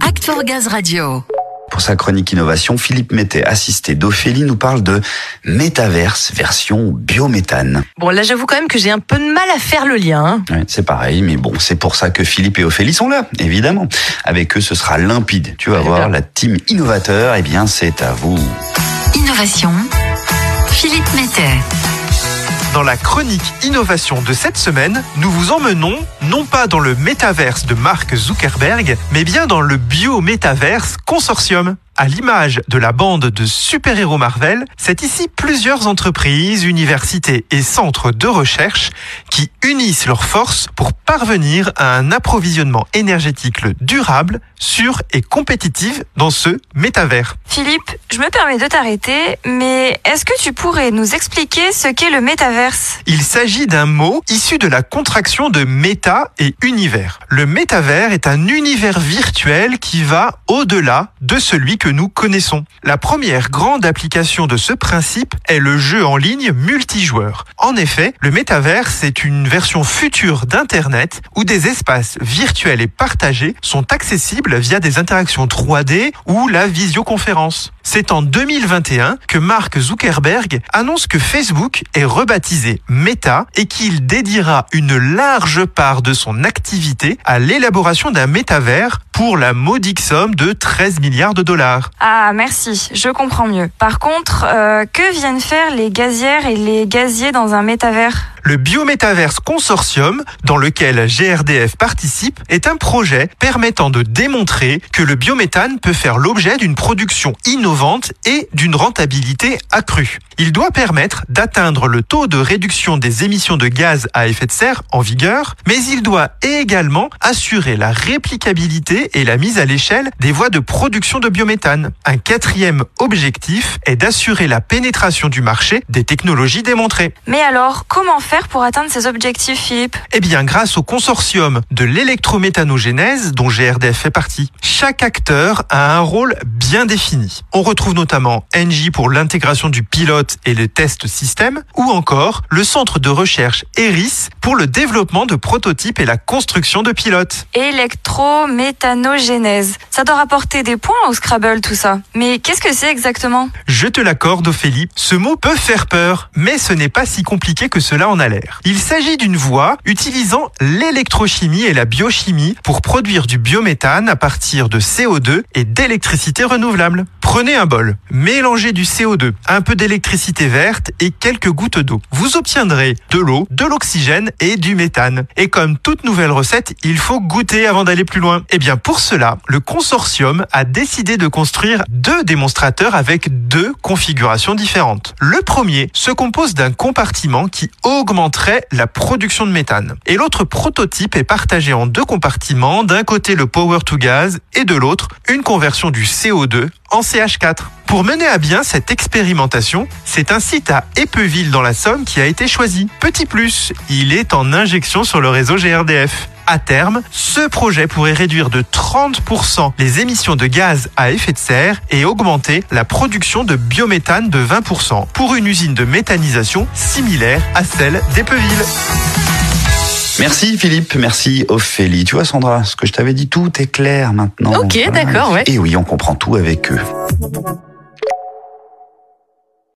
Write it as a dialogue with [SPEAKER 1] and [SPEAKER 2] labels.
[SPEAKER 1] Act for Gaz Radio.
[SPEAKER 2] Pour sa chronique innovation, Philippe Mété, assisté d'Ophélie, nous parle de métaverse version biométhane.
[SPEAKER 3] Bon, là, j'avoue quand même que j'ai un peu de mal à faire le lien. hein.
[SPEAKER 2] Ouais, c'est pareil, mais bon, c'est pour ça que Philippe et Ophélie sont là, évidemment. Avec eux, ce sera limpide. Tu vas
[SPEAKER 3] Allez,
[SPEAKER 2] voir,
[SPEAKER 3] bien.
[SPEAKER 2] la team innovateur, eh bien, c'est à vous.
[SPEAKER 1] Innovation. Philippe Mettet.
[SPEAKER 4] Dans la chronique innovation de cette semaine, nous vous emmenons non pas dans le métaverse de Mark Zuckerberg, mais bien dans le bio-métaverse consortium. À l'image de la bande de super-héros Marvel, c'est ici plusieurs entreprises, universités et centres de recherche qui unissent leurs forces pour parvenir à un approvisionnement énergétique durable, sûr et compétitif dans ce métavers.
[SPEAKER 5] Philippe, je me permets de t'arrêter, mais est-ce que tu pourrais nous expliquer ce qu'est le métaverse?
[SPEAKER 4] Il s'agit d'un mot issu de la contraction de méta et univers. Le métavers est un univers virtuel qui va au-delà de celui que nous connaissons. La première grande application de ce principe est le jeu en ligne multijoueur. En effet, le métavers c'est une version future d'Internet où des espaces virtuels et partagés sont accessibles via des interactions 3D ou la visioconférence. C'est en 2021 que Mark Zuckerberg annonce que Facebook est rebaptisé Meta et qu'il dédiera une large part de son activité à l'élaboration d'un métavers pour la modique somme de 13 milliards de dollars.
[SPEAKER 5] Ah, merci, je comprends mieux. Par contre, euh, que viennent faire les gazières et les gaziers dans un métavers?
[SPEAKER 4] Le Biométaverse Consortium, dans lequel GRDF participe, est un projet permettant de démontrer que le biométhane peut faire l'objet d'une production innovante et d'une rentabilité accrue. Il doit permettre d'atteindre le taux de réduction des émissions de gaz à effet de serre en vigueur, mais il doit également assurer la réplicabilité et la mise à l'échelle des voies de production de biométhane. Un quatrième objectif est d'assurer la pénétration du marché des technologies démontrées.
[SPEAKER 5] Mais alors, comment faire pour atteindre ces objectifs, Philippe?
[SPEAKER 4] Eh bien, grâce au consortium de l'électrométhanogénèse dont GRDF fait partie, chaque acteur a un rôle bien défini. On retrouve notamment Engie pour l'intégration du pilote et le test système, ou encore le centre de recherche ERIS pour le développement de prototypes et la construction de pilotes.
[SPEAKER 5] Électrométhanogénèse. Ça doit rapporter des points au Scrabble, tout ça. Mais qu'est-ce que c'est exactement?
[SPEAKER 4] Je te l'accorde, Ophélie, ce mot peut faire peur, mais ce n'est pas si compliqué que cela en a l'air. Il s'agit d'une voie utilisant l'électrochimie et la biochimie pour produire du biométhane à partir de CO2 et d'électricité renouvelable. Prenez un bol, mélangez du CO2, un peu d'électricité verte et quelques gouttes d'eau. Vous obtiendrez de l'eau, de l'oxygène et du méthane. Et comme toute nouvelle recette, il faut goûter avant d'aller plus loin. Et bien pour cela, le consortium a décidé de construire deux démonstrateurs avec deux configurations différentes. Le premier se compose d'un compartiment qui augmenterait la production de méthane. Et l'autre prototype est partagé en deux compartiments, d'un côté le power to gas et de l'autre une conversion du CO2 en CH4. Pour mener à bien cette expérimentation, c'est un site à Épeville dans la Somme qui a été choisi. Petit plus, il est en injection sur le réseau GRDF. À terme, ce projet pourrait réduire de 30% les émissions de gaz à effet de serre et augmenter la production de biométhane de 20% pour une usine de méthanisation similaire à celle d'Épeville.
[SPEAKER 2] Merci Philippe, merci Ophélie. Tu vois Sandra, ce que je t'avais dit, tout est clair maintenant.
[SPEAKER 3] Ok, d'accord, ouais.
[SPEAKER 2] Et oui, on comprend tout avec eux.